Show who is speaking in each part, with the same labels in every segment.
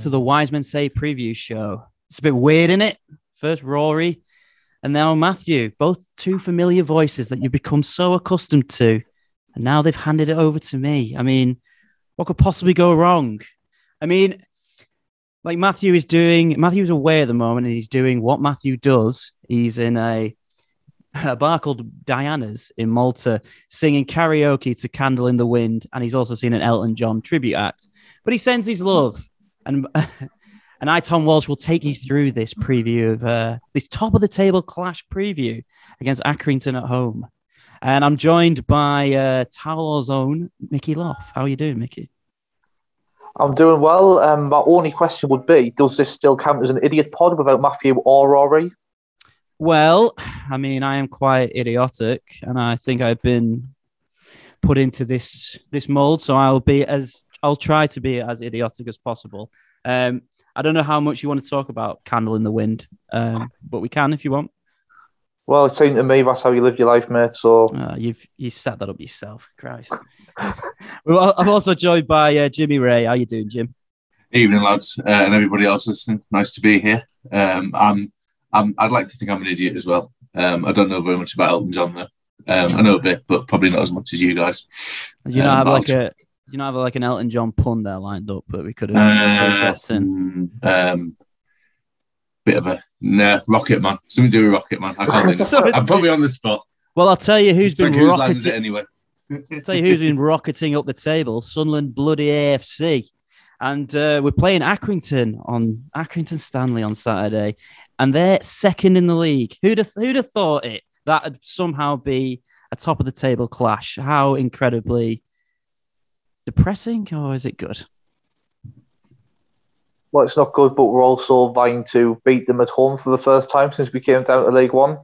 Speaker 1: To the Wise Men Say preview show. It's a bit weird, isn't it? First Rory and now Matthew, both two familiar voices that you've become so accustomed to. And now they've handed it over to me. I mean, what could possibly go wrong? I mean, like Matthew is doing, Matthew's away at the moment and he's doing what Matthew does. He's in a, a bar called Diana's in Malta singing karaoke to Candle in the Wind. And he's also seen an Elton John tribute act. But he sends his love. And and I, Tom Walsh, will take you through this preview of uh, this top of the table clash preview against Accrington at home. And I'm joined by uh, Tower's own Mickey Loff. How are you doing, Mickey?
Speaker 2: I'm doing well. Um, my only question would be Does this still count as an idiot pod without Matthew or Rory?
Speaker 1: Well, I mean, I am quite idiotic, and I think I've been put into this this mold. So I'll be as I'll try to be as idiotic as possible. Um, I don't know how much you want to talk about Candle in the Wind, um, but we can if you want.
Speaker 2: Well, it seems to me that's how you live your life, mate. So
Speaker 1: uh, you've you set that up yourself, Christ. I'm also joined by uh, Jimmy Ray. How you doing, Jim?
Speaker 3: Evening, lads, uh, and everybody else listening. Nice to be here. Um, I'm, I'm, I'd like to think I'm an idiot as well. Um, I don't know very much about Elton John though. Um, I know a bit, but probably not as much as you guys.
Speaker 1: Do you not have like a you not have like an Elton John pun there lined up, but we could have uh, dropped in.
Speaker 3: Um, bit of a nah, Rocket Man. Something to do with Rocket Man. I can't think. I'm probably on the spot.
Speaker 1: Well, I'll tell you who's been
Speaker 3: who's
Speaker 1: rocketing.
Speaker 3: anyway.
Speaker 1: I'll tell you who's been rocketing up the table. Sunderland bloody AFC, and uh, we're playing Accrington on Accrington Stanley on Saturday, and they're second in the league. Who'd have, who'd have thought it? That'd somehow be a top of the table clash. How incredibly depressing or is it good?
Speaker 2: Well, it's not good, but we're also vying to beat them at home for the first time since we came down to League One.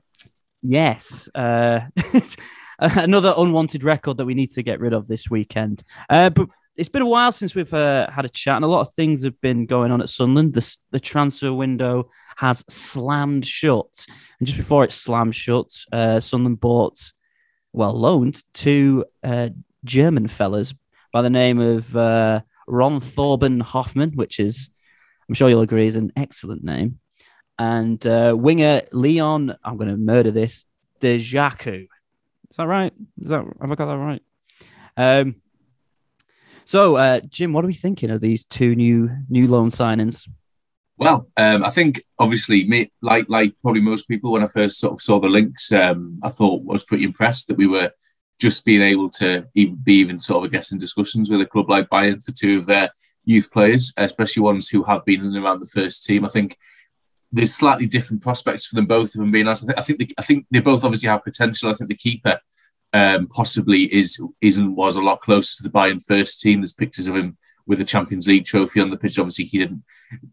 Speaker 1: Yes. Uh, another unwanted record that we need to get rid of this weekend. Uh, but it's been a while since we've uh, had a chat, and a lot of things have been going on at Sunderland. The, the transfer window has slammed shut. And just before it slammed shut, uh, Sunderland bought, well, loaned two uh, German fellas by the name of uh, Ron Thorben Hoffmann, which is, I'm sure you'll agree, is an excellent name. And uh, winger Leon, I'm going to murder this, Dajaku. Is that right? Is that have I got that right? Um, so, uh, Jim, what are we thinking of these two new new loan signings?
Speaker 3: Well, um, I think obviously, me, like like probably most people, when I first sort of saw the links, um, I thought I was pretty impressed that we were just being able to even be even sort of, I guess, in discussions with a club like Bayern for two of their youth players, especially ones who have been in and around the first team. I think there's slightly different prospects for them both. If I'm being honest, I think I think, I think they both obviously have potential. I think the keeper um, possibly is isn't was a lot closer to the Bayern first team. There's pictures of him with a Champions League trophy on the pitch. Obviously, he didn't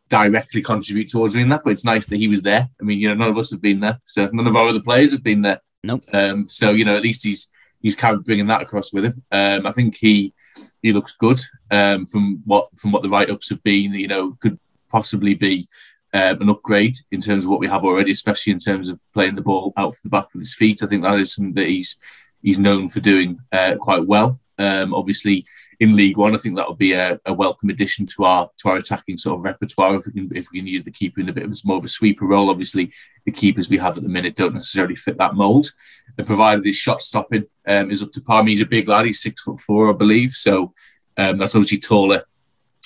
Speaker 3: directly contribute towards winning that, but it's nice that he was there. I mean, you know, none of us have been there, so none of our other players have been there.
Speaker 1: Nope.
Speaker 3: Um, so you know, at least he's he's kind of bringing that across with him. Um, I think he he looks good um, from what from what the write ups have been. You know, could possibly be um, an upgrade in terms of what we have already, especially in terms of playing the ball out from the back of his feet. I think that is something that he's he's known for doing uh, quite well. Um, obviously, in League One, I think that will be a, a, welcome addition to our to our attacking sort of repertoire. If we can if we can use the keeper in a bit of a more of a sweeper role, obviously the keepers we have at the minute don't necessarily fit that mould. And provided his shot stopping um, is up to par, I mean, he's a big lad. He's six foot four, I believe. So um, that's obviously taller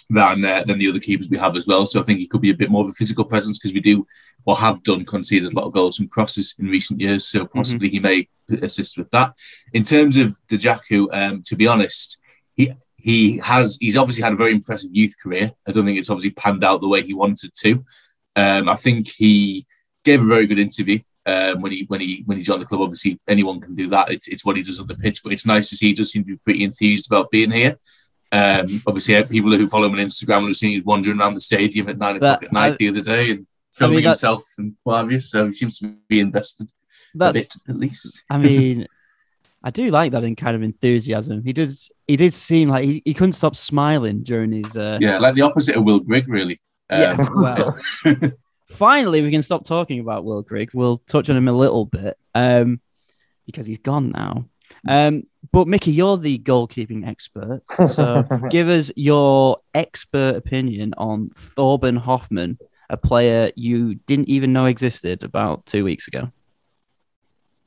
Speaker 3: than uh, than the other keepers we have as well. So I think he could be a bit more of a physical presence because we do or have done conceded a lot of goals and crosses in recent years. So mm-hmm. possibly mm-hmm. he may assist with that. In terms of Dajaku, um, to be honest, he he has he's obviously had a very impressive youth career. I don't think it's obviously panned out the way he wanted to. Um, I think he gave a very good interview um, when he when he when he joined the club. Obviously, anyone can do that. It's, it's what he does on the pitch, but it's nice to see he does seem to be pretty enthused about being here. Um, obviously, people who follow him on Instagram will have seen he's wandering around the stadium at nine o'clock at night I, the other day and filming I mean, that, himself and what have you. So he seems to be invested that's, a bit at least.
Speaker 1: I mean, I do like that in kind of enthusiasm. He does. He did seem like he, he couldn't stop smiling during his. Uh...
Speaker 3: Yeah, like the opposite of Will Grigg, really.
Speaker 1: Um, yeah. Well, finally, we can stop talking about Will Grigg. We'll touch on him a little bit um, because he's gone now. Um, but Mickey, you're the goalkeeping expert, so give us your expert opinion on Thorben Hoffmann, a player you didn't even know existed about two weeks ago.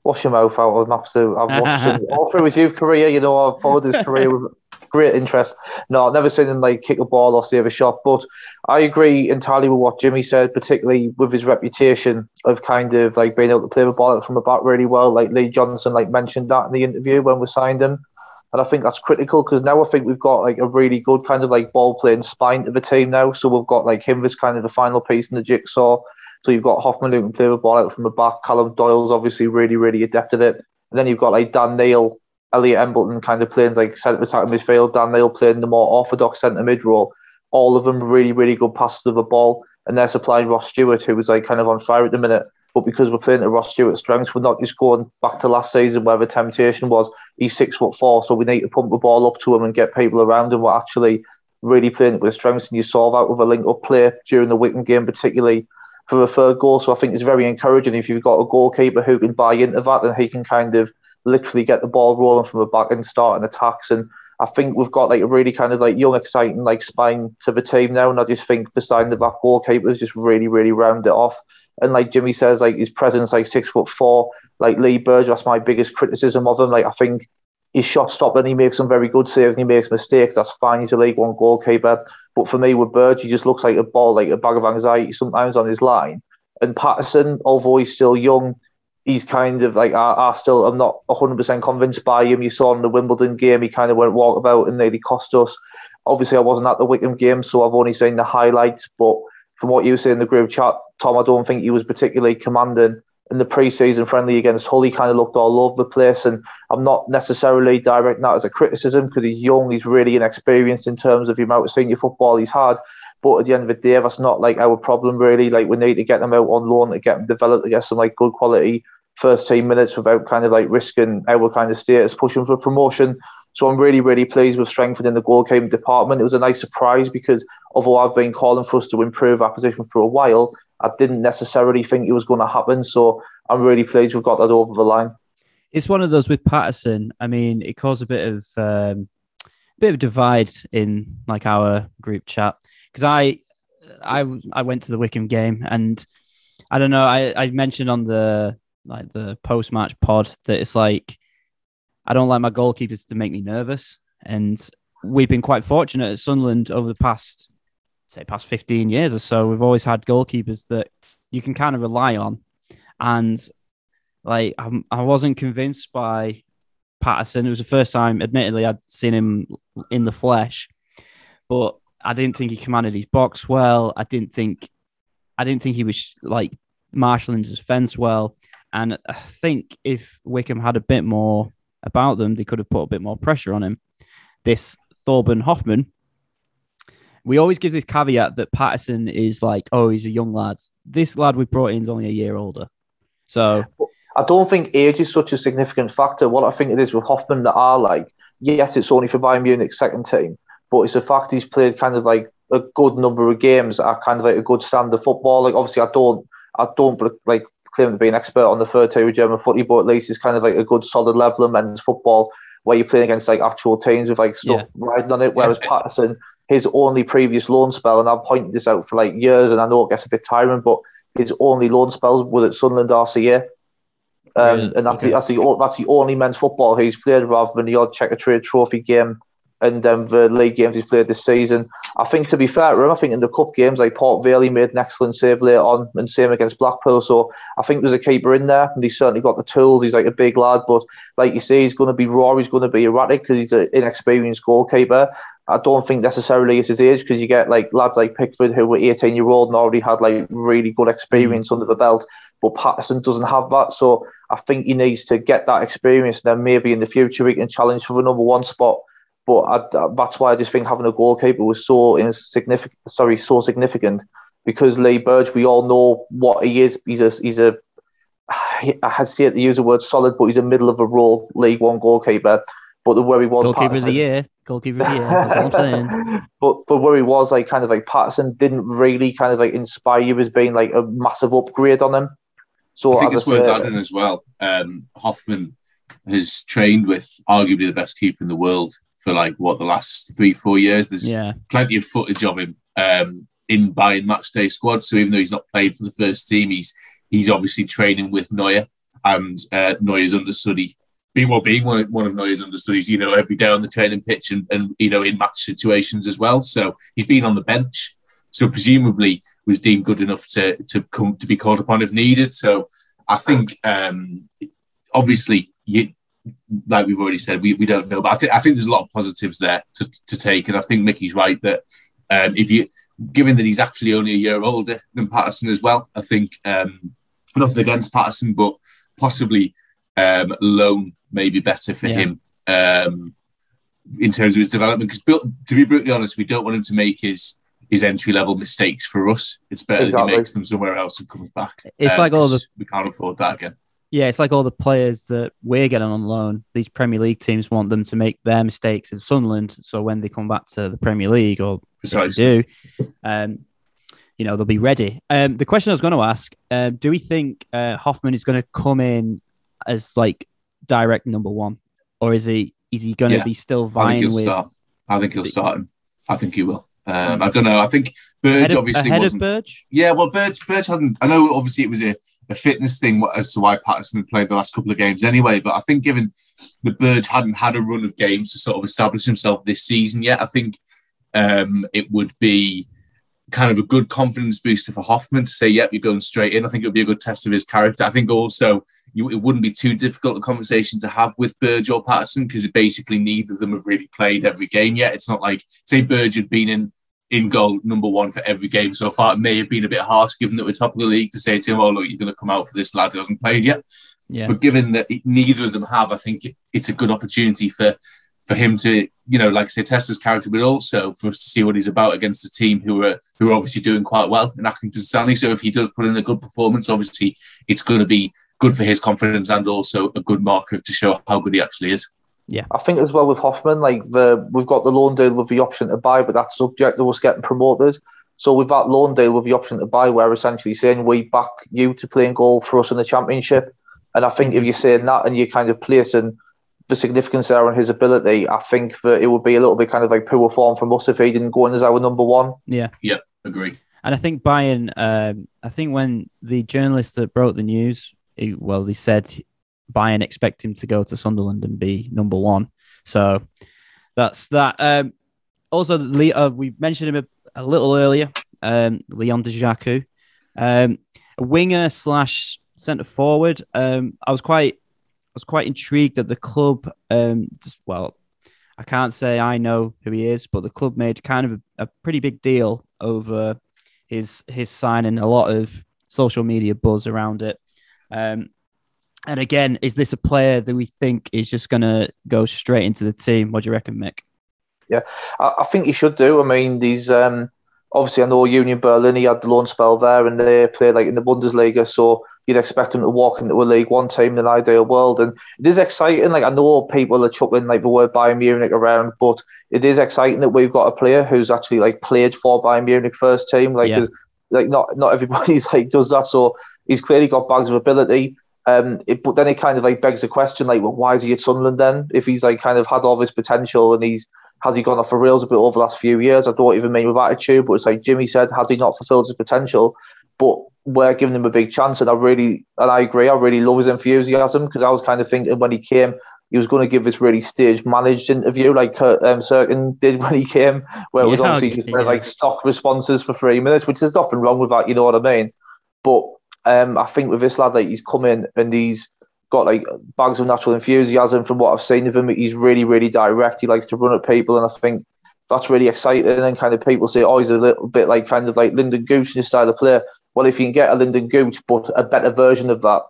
Speaker 2: Wash your mouth out. I'm absolute. I've watched him all through his youth career. You know, I've followed his career with great interest. No, I've never seen him like kick a ball or save a shot. But I agree entirely with what Jimmy said, particularly with his reputation of kind of like being able to play the ball out from the back really well. Like Lee Johnson like mentioned that in the interview when we signed him. And I think that's critical because now I think we've got like a really good kind of like ball playing spine to the team now. So we've got like him as kind of the final piece in the jigsaw. So you've got Hoffmann who can play the ball out from the back. Callum Doyle's obviously really, really adept at it. And then you've got like Dan Neil, Elliot Embleton kind of playing like centre attack midfield. Dan Neil playing the more orthodox centre mid role. All of them really, really good passes of the ball. And they're supplying Ross Stewart, who was like kind of on fire at the minute. But because we're playing to Ross Stewart's strengths, we're not just going back to last season where the temptation was he's six foot four, so we need to pump the ball up to him and get people around him. We're actually really playing it with strengths, and you saw that with a link up play during the Wycombe game, particularly for the third goal. So I think it's very encouraging if you've got a goalkeeper who can buy into that, then he can kind of literally get the ball rolling from the back and start an attacks. And I think we've got like a really kind of like young, exciting like spine to the team now. And I just think beside the back goalkeepers just really, really round it off. And like Jimmy says, like his presence, like six foot four, like Lee Burge, that's my biggest criticism of him. Like I think his shot stopping, he makes some very good saves and he makes mistakes. That's fine. He's a League One goalkeeper. But for me, with Bird, he just looks like a ball, like a bag of anxiety sometimes on his line. And Patterson, although he's still young, he's kind of like I, I still I'm not 100 percent convinced by him. You saw in the Wimbledon game, he kind of went walkabout and nearly cost us. Obviously, I wasn't at the Wycombe game, so I've only seen the highlights. But from what you say in the group chat, Tom, I don't think he was particularly commanding in the pre-season friendly against Hull. He kind of looked all over the place, and I'm not necessarily directing that as a criticism because he's young, he's really inexperienced in terms of the amount of senior football he's had. But at the end of the day, that's not like our problem really. Like we need to get them out on loan to get them developed to get some like good quality first team minutes without kind of like risking our kind of status pushing for promotion. So I'm really, really pleased with strengthening the goalkeeping department. It was a nice surprise because although I've been calling for us to improve our position for a while, I didn't necessarily think it was going to happen. So I'm really pleased we've got that over the line.
Speaker 1: It's one of those with Patterson. I mean, it caused a bit of um, bit of divide in like our group chat because I I I went to the Wycombe game and I don't know. I, I mentioned on the like the post match pod that it's like I don't like my goalkeepers to make me nervous, and we've been quite fortunate at Sunderland over the past say past fifteen years or so. We've always had goalkeepers that you can kind of rely on, and like I'm, I wasn't convinced by Patterson. It was the first time, admittedly, I'd seen him in the flesh, but I didn't think he commanded his box well. I didn't think, I didn't think he was like marshalling his defense well. And I think if Wycombe had a bit more about them, they could have put a bit more pressure on him. This Thorben Hoffmann, we always give this caveat that Patterson is like, oh, he's a young lad. This lad we brought in is only a year older. So
Speaker 2: I don't think age is such a significant factor. What I think it is with Hoffmann that are like, yes, it's only for Bayern Munich's second team, but it's a fact he's played kind of like a good number of games at kind of like a good standard football. Like obviously, I don't, I don't like claim to be an expert on the third tier of German footy, but at least it's kind of like a good solid level of men's football where you're playing against like actual teams with like stuff yeah. riding on it. Whereas. Patterson, his only previous loan spell, and I've pointed this out for like years, and I know it gets a bit tiring, but his only loan spells was at Sunderland RCA. Um, yeah. And that's, okay. the, that's, the, that's the only men's football he's played rather than the odd Checkatrade trophy game and um, the league games he's played this season. I think to be fair to him, I think in the cup games like Port Vale, he made an excellent save later on, and same against Blackpool. So I think there's a keeper in there, and he's certainly got the tools. He's like a big lad, but like you say, he's going to be raw. He's going to be erratic because he's an inexperienced goalkeeper. I don't think necessarily it's his age because you get like lads like Pickford who were 18 year old and already had like really good experience mm. under the belt, but Patterson doesn't have that. So I think he needs to get that experience. And then maybe in the future we can challenge for the number one spot. But I, that's why I just think having a goalkeeper was so insignificant. Sorry, so significant because Lee Burge, we all know what he is. He's a he's a I hesitate to use the word solid, but he's a middle of the road League One goalkeeper. But the where he was
Speaker 1: goalkeeper Patterson, of the year, goalkeeper of the year. That's what I'm saying.
Speaker 2: But but where he was like kind of like Patterson didn't really kind of like inspire you as being like a massive upgrade on him.
Speaker 3: So I think it's worth adding as well. Um, Hoffmann has trained with arguably the best keeper in the world for like what the last three, four years. There's
Speaker 1: Yeah.
Speaker 3: plenty of footage of him um, in Bayern matchday squad. So even though he's not played for the first team, he's he's obviously training with Neuer and uh, Neuer's understudy. Being well, being one of, one of Neuer's understudies, you know, every day on the training pitch and, and you know in match situations as well. So he's been on the bench. So presumably was deemed good enough to to come to be called upon if needed. So I think um, obviously you like we've already said, we, we don't know, but I think I think there's a lot of positives there to, to take, and I think Mickey's right that um, if you, given that he's actually only a year older than Patterson as well, I think um, nothing against Patterson, but possibly um, loan may be better for
Speaker 1: Yeah.
Speaker 3: him um, in terms of his development. Because to be brutally honest, we don't want him to make his his entry level mistakes for us. It's better that he makes them somewhere else and comes back.
Speaker 1: It's
Speaker 3: Um,
Speaker 1: like all
Speaker 3: 'cause
Speaker 1: the
Speaker 3: we can't afford that again.
Speaker 1: Yeah, it's like all the players that we're getting on loan. These Premier League teams want them to make their mistakes in Sunderland, so when they come back to the Premier League or do, um, you know they'll be ready. Um, the question I was going to ask: um, Do we think uh, Hoffmann is going to come in as like direct number one, or is he is he going to
Speaker 3: Yeah.
Speaker 1: be still
Speaker 3: I think
Speaker 1: vying
Speaker 3: he'll
Speaker 1: with
Speaker 3: start. I think he'll start him. I think he will. Um, I don't know. I think Burge
Speaker 1: ahead of,
Speaker 3: obviously
Speaker 1: ahead of
Speaker 3: wasn't.
Speaker 1: Burge?
Speaker 3: Yeah, well, Burge, Burge hadn't. I know obviously it was a, a fitness thing as to why Patterson had played the last couple of games anyway. But I think given the Burge hadn't had a run of games to sort of establish himself this season yet, I think um, it would be kind of a good confidence booster for Hoffmann to say, "Yep, you're going straight in." I think it would be a good test of his character. I think also you, it wouldn't be too difficult a conversation to have with Burge or Patterson because basically neither of them have really played every game yet. It's not like say Burge had been in in goal number one for every game so far. It may have been a bit harsh given that we're top of the league to say to him, "Oh look, you're going to come out for this lad who hasn't played yet."
Speaker 1: Yeah,
Speaker 3: But given that it- neither of them have, I think it, it's a good opportunity for for him to, you know, like I say, test his character, but also for us to see what he's about against a team who are who are obviously doing quite well in Accrington Stanley. So if he does put in a good performance, obviously it's going to be good for his confidence and also a good marker to show how good he actually is.
Speaker 2: I think as well with Hoffmann, like the we've got the loan deal with the option to buy, but that's subject to us getting promoted. So with that loan deal with the option to buy, we're essentially saying we back you to play in goal for us in the championship. And I think if you're saying that and you're kind of placing the significance there on his ability, I think that it would be a little bit kind of like poor form from us if he didn't go in as our number one.
Speaker 1: Yeah. Yeah.
Speaker 3: Agree.
Speaker 1: And I think Bayern, um, I think when the journalist that broke the news, he, well, they said Bayern expect him to go to Sunderland and be number one. So that's that. Um, also, Le- uh, we mentioned him a, a little earlier, um, Leon Dajaku, um, a winger slash centre forward. Um, I was quite, I was quite intrigued that the club, um, just, well, I can't say I know who he is, but the club made kind of a, a pretty big deal over his his signing. A lot of social media buzz around it. Um, and again, is this a player that we think is just going to go straight into the team? What do you reckon, Mick?
Speaker 2: I, I think he should do. I mean, he's um, obviously I know Union Berlin. He had the loan spell there, and they played like in the Bundesliga. So you'd expect him to walk into a League One team in an ideal world, and it is exciting. Like I know people are chuckling like the word Bayern Munich around, but it is exciting that we've got a player who's actually like played for Bayern Munich first team. Like,
Speaker 1: Yeah.
Speaker 2: like not not everybody like does that. So he's clearly got bags of ability. Um, it, but then it kind of like begs the question, like, well, why is he at Sunderland then? If he's like kind of had all this potential and he's has he gone off the rails a bit over the last few years? I don't even mean with attitude, but it's like Jimmy said, has he not fulfilled his potential? But we're giving him a big chance, and I really, and I agree, I really love his enthusiasm because I was kind of thinking when he came, he was going to give this really staged, managed interview like Kurt um, Cirkin did when he came, where it was
Speaker 1: Yeah,
Speaker 2: obviously just
Speaker 1: yeah.
Speaker 2: like stock responses for three minutes, which there's nothing wrong with that, you know what I mean? But um, I think with this lad, like he's come in and he's got like bags of natural enthusiasm from what I've seen of him. He's really, really direct. He likes to run at people, and I think that's really exciting. And then kind of people say, oh, he's a little bit like kind of like Lynden Gooch in his style of play. Well, if you can get a Lynden Gooch, but a better version of that,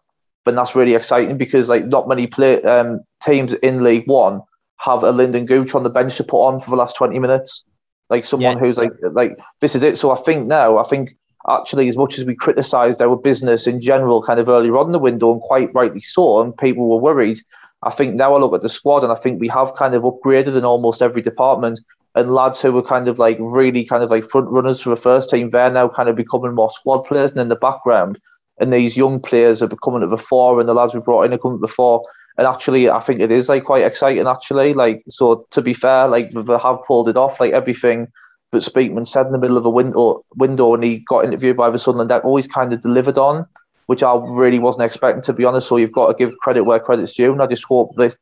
Speaker 2: then that's really exciting because like not many play um, teams in League One have a Lynden Gooch on the bench to put on for the last twenty minutes. Like someone
Speaker 1: Yeah.
Speaker 2: who's like like this is it. So I think now I think actually as much as we criticised our business in general kind of earlier on the window and quite rightly so, and people were worried. I think now I look at the squad and I think we have kind of upgraded in almost every department. And lads who were kind of like really kind of like front runners for the first team, they're now kind of becoming more squad players and in the background. And these young players are becoming at the fore, and the lads we brought in are coming at the fore. And actually, I think it is like quite exciting. Actually, like so. To be fair, like they have pulled it off. Like everything that Speakman said in the middle of a window, window, and he got interviewed by the Sunderland that always kind of delivered on, which I really wasn't expecting to be honest. So you've got to give credit where credit's due, and I just hope that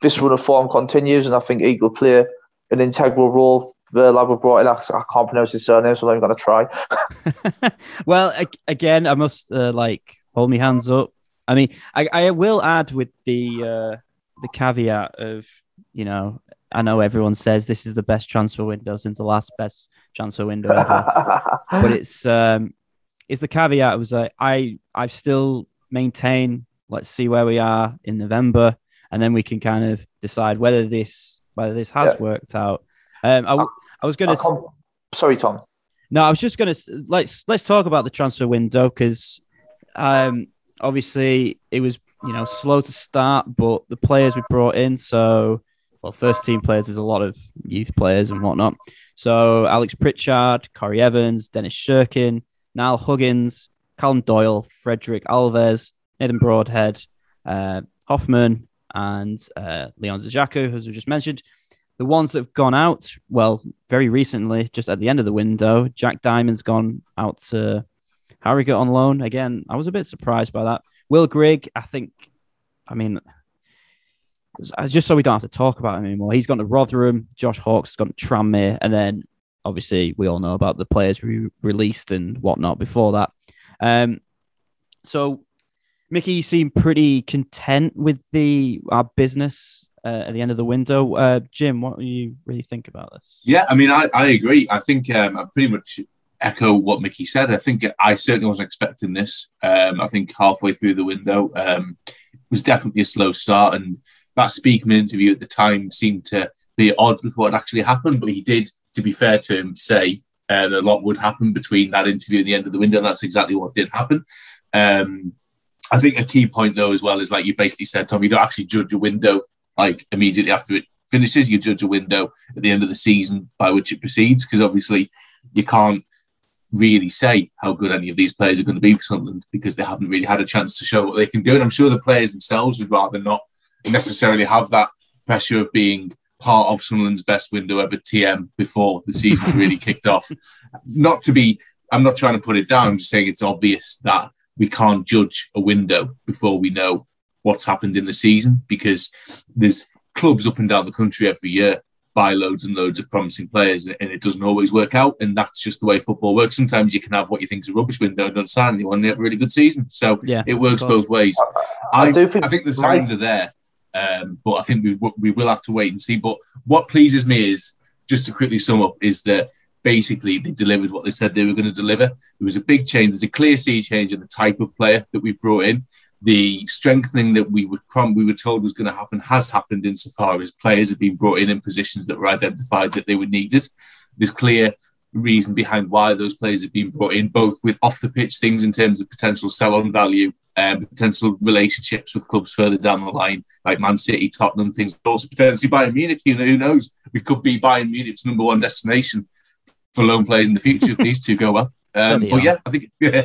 Speaker 2: this run of form continues, and I think Eagle play an integral role. The lad we brought in, I, I can't pronounce his surname, so I'm going to try.
Speaker 1: well, again, I must uh, like hold my hands up. I mean, I, I will add with the uh, the caveat of you know I know everyone says this is the best transfer window since the last best transfer window ever, but it's um, it's the caveat was like I I still maintain. Let's see where we are in November, and then we can kind of decide whether this whether this has yeah. worked out. Um, I, I was gonna.
Speaker 2: Sorry, Tom.
Speaker 1: No, I was just gonna let's let's talk about the transfer window because um, obviously it was you know slow to start, but the players we brought in so well, first team players, there's a lot of youth players and whatnot. So Alex Pritchard, Corey Evans, Dennis Cirkin, Niall Huggins, Callum Doyle, Frederik Alves, Nathan Broadhead, uh, Hoffmann, and uh, Leon Dajaku, as we just mentioned. The ones that have gone out, well, very recently, just at the end of the window, Jack Diamond's gone out to Harrogate on loan. Again, I was a bit surprised by that. Will Grigg, I think, I mean, just so we don't have to talk about him anymore. He's gone to Rotherham. Josh Hawkes has gone to Tranmere, and then obviously we all know about the players we released and whatnot before that. Um, so Mickey, you seem pretty content with the our business uh, at the end of the window. Uh, Jim, what do you really think about this?
Speaker 3: Yeah, I mean, I, I agree. I think um, I pretty much echo what Mickey said. I think I certainly wasn't expecting this. Um, I think halfway through the window um, was definitely a slow start, and that Speakman interview at the time seemed to be odd with what actually happened, but he did, to be fair to him, say uh, that a lot would happen between that interview and the end of the window, and that's exactly what did happen. Um, I think a key point though as well is like you basically said, Tom, you don't actually judge a window like immediately after it finishes. You judge a window at the end of the season by which it proceeds, because obviously you can't really say how good any of these players are going to be for Sunderland because they haven't really had a chance to show what they can do. And I'm sure the players themselves would rather not necessarily have that pressure of being part of Sunderland's best window ever TM before the season's really kicked off. Not to be, I'm not trying to put it down, I'm just saying it's obvious that we can't judge a window before we know what's happened in the season because there's clubs up and down the country every year buy loads and loads of promising players and it doesn't always work out and that's just the way football works. Sometimes you can have what you think is a rubbish window and don't sign anyone. And they have a really good season. So yeah it works both ways. I, I, do think, I think the signs are there um, but I think we we will have to wait and see. But what pleases me is just to quickly sum up is that basically they delivered what they said they were going to deliver. There was a big change. There's a clear sea change in the type of player that we brought in. The strengthening that we prom- we were told was going to happen has happened insofar as players have been brought in in positions that were identified that they were needed. There's clear reason behind why those players have been brought in, both with off the pitch things in terms of potential sell on value um, potential relationships with clubs further down the line, like Man City, Tottenham, things. But also potentially Bayern Munich. You know, who knows? We could be Bayern Munich's number one destination for loan players in the future if these two go well. Um, but yeah, I think yeah,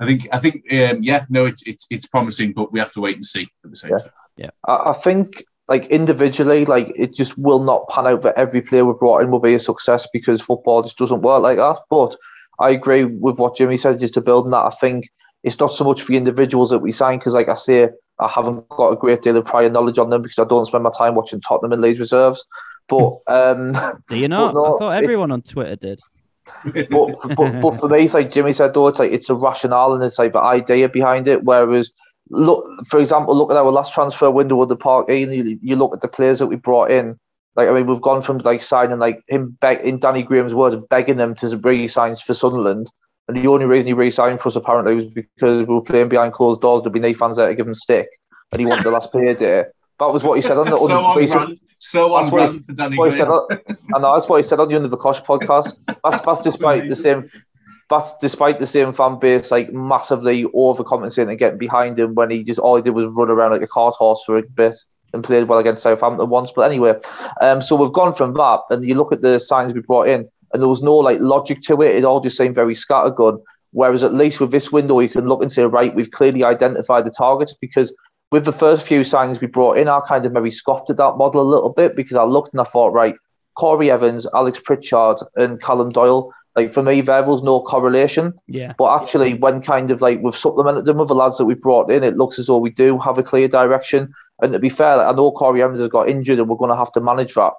Speaker 3: I think I think um, yeah, no, it's it's it's promising, but we have to wait and see at the same
Speaker 2: yeah.
Speaker 3: time.
Speaker 1: Yeah,
Speaker 2: I, I think like individually, like it just will not pan out that every player we brought in will be a success because football just doesn't work like that. But I agree with what Jimmy says, just to build on that. I think it's not so much for the individuals that we sign because, like I say, I haven't got a great deal of prior knowledge on them because I don't spend my time watching Tottenham and Leeds reserves. But um,
Speaker 1: do you not? No, I thought everyone on Twitter did.
Speaker 2: but, but but for me, it's like Jimmy said though, it's like it's a rationale and it's like the idea behind it. Whereas, look, for example, look at our last transfer window with the Park and you, you look at the players that we brought in. Like I mean, we've gone from like signing like him beg in Danny Graham's words, begging them to bring signs for Sunderland and the only reason he re-signed for us apparently was because we were playing behind closed doors. There'd be no fans there to give him stick, and he wanted the last payday. That was what he said on the.
Speaker 3: so on brand. So on brand for Danny Graham.
Speaker 2: and that's what he said on the Under the Cosh podcast. That's that's despite the same. That's despite the same fan base like massively overcompensating and getting behind him when he just all he did was run around like a cart horse for a bit and played well against Southampton once. But anyway, um, so we've gone from that, and you look at the signs we brought in and there was no like logic to it. It all just seemed very scattergun. Whereas at least with this window, you can look and say, right, we've clearly identified the targets because with the first few signings we brought in, I kind of maybe scoffed at that model a little bit because I looked and I thought, right, Corey Evans, Alex Pritchard, and Callum Doyle. Like for me, there was no correlation.
Speaker 1: Yeah.
Speaker 2: But actually, when kind of like we've supplemented them with the lads that we brought in, it looks as though we do have a clear direction. And to be fair, like, I know Corey Evans has got injured, and we're going to have to manage that.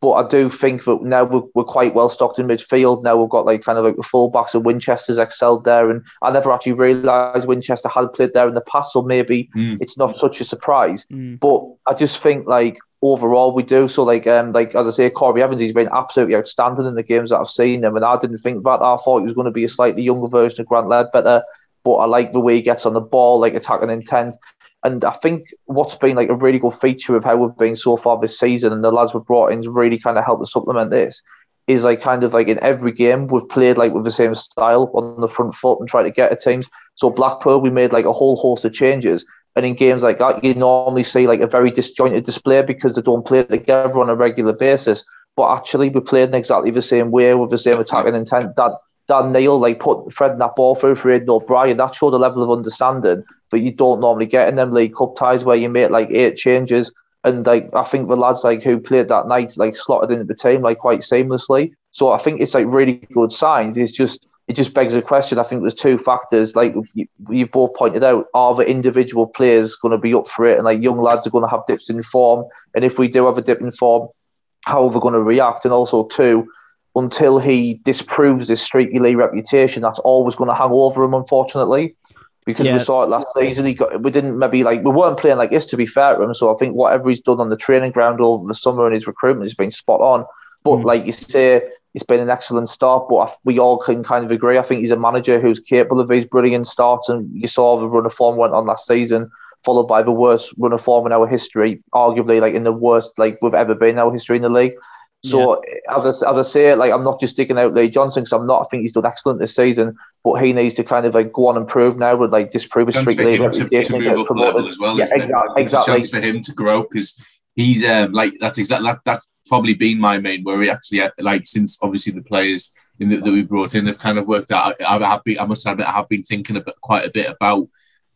Speaker 2: But I do think that now we're, we're quite well stocked in midfield. Now we've got like kind of like the fullbacks and Winchester's excelled there. And I never actually realised Winchester had played there in the past, so maybe
Speaker 3: Mm.
Speaker 2: it's not such a surprise.
Speaker 1: Mm.
Speaker 2: But I just think like overall we do. So like um like as I say, Corey Evans, he's been absolutely outstanding in the games that I've seen him, and I didn't think that. I thought he was going to be a slightly younger version of Grant Leadbitter, but I like the way he gets on the ball, like attacking intent. And I think what's been like a really good feature of how we've been so far this season, and the lads we've brought in really kind of helped to supplement this, is like kind of like in every game we've played like with the same style on the front foot and try to get at teams. So Blackpool, we made like a whole host of changes. And in games like that, you normally see like a very disjointed display because they don't play together on a regular basis. But actually, we played in exactly the same way with the same attacking intent. That Dan Neil like put threading that ball through for Aiden O'Brien. That showed a level of understanding that you don't normally get in them League Cup ties where you make like eight changes. And like I think the lads like who played that night like slotted into the team like quite seamlessly. So I think it's like really good signs. It's just it just begs the question. I think there's two factors. Like you, you both pointed out, are the individual players going to be up for it? And like young lads are going to have dips in form. And if we do have a dip in form, how are we going to react? And also, two, until he disproves his streaky Lee reputation, that's always going to hang over him, unfortunately. Because
Speaker 1: Yeah.
Speaker 2: we saw it last season, he got we didn't maybe like we weren't playing like this to be fair to him. So I think whatever he's done on the training ground over the summer and his recruitment has been spot on. But
Speaker 1: Mm.
Speaker 2: like you say, it's been an excellent start. But I, we all can kind of agree. I think he's a manager who's capable of these brilliant starts. And you saw the run of form went on last season, followed by the worst run of form in our history, arguably like in the worst like we've ever been in our history in the league. So eh, as I, as I say, like I'm not just digging out Lee Johnson because I'm not. I think he's done excellent this season, but he needs to kind of like go on and prove now, with like disprove his streak league
Speaker 3: to, to move up
Speaker 2: promoted.
Speaker 3: level as well.
Speaker 2: Yeah,
Speaker 3: it?
Speaker 2: exactly.
Speaker 3: It's a
Speaker 2: Exactly.
Speaker 3: chance for him to grow because he's um like that's exactly that, that's probably been my main worry actually. Like since obviously the players the, that we brought in have kind of worked out. I, I have been, I must admit, I have been thinking about quite a bit about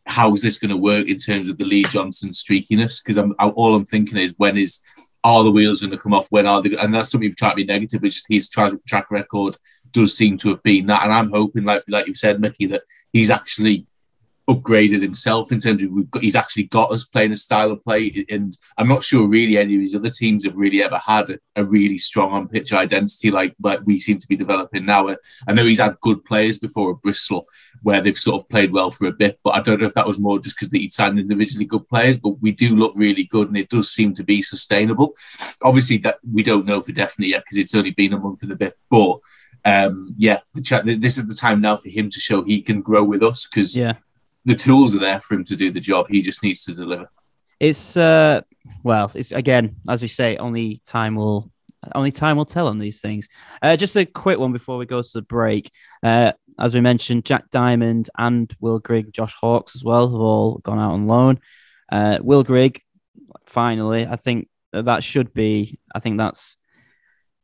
Speaker 3: how is this going to work in terms of the Lee Johnson streakiness because I'm I, all I'm thinking is when is are the wheels going to come off? When are they? And that's something you've tried to be negative, which his track, record does seem to have been that. And I'm hoping, like like you said, Mickey, that he's actually upgraded himself in terms of got, he's actually got us playing a style of play. And I'm not sure really any of his other teams have really ever had a, a really strong on pitch identity like, like we seem to be developing now. I know he's had good players before at Bristol where they've sort of played well for a bit, but I don't know if that was more just because he'd signed individually good players, but we do look really good and it does seem to be sustainable. Obviously, that we don't know for definite yet because it's only been a month and a bit, but um, yeah, the chat, this is the time now for him to show he can grow with us because
Speaker 1: Yeah.
Speaker 3: The tools are there for him to do the job. He just needs to deliver.
Speaker 1: It's uh well, it's again, as we say, only time will only time will tell on these things. Uh, just a quick one before we go to the break. Uh, as we mentioned, Jack Diamond and Will Grigg, Josh Hawkes as well, have all gone out on loan. Uh, Will Grigg, finally, I think that, that should be. I think that's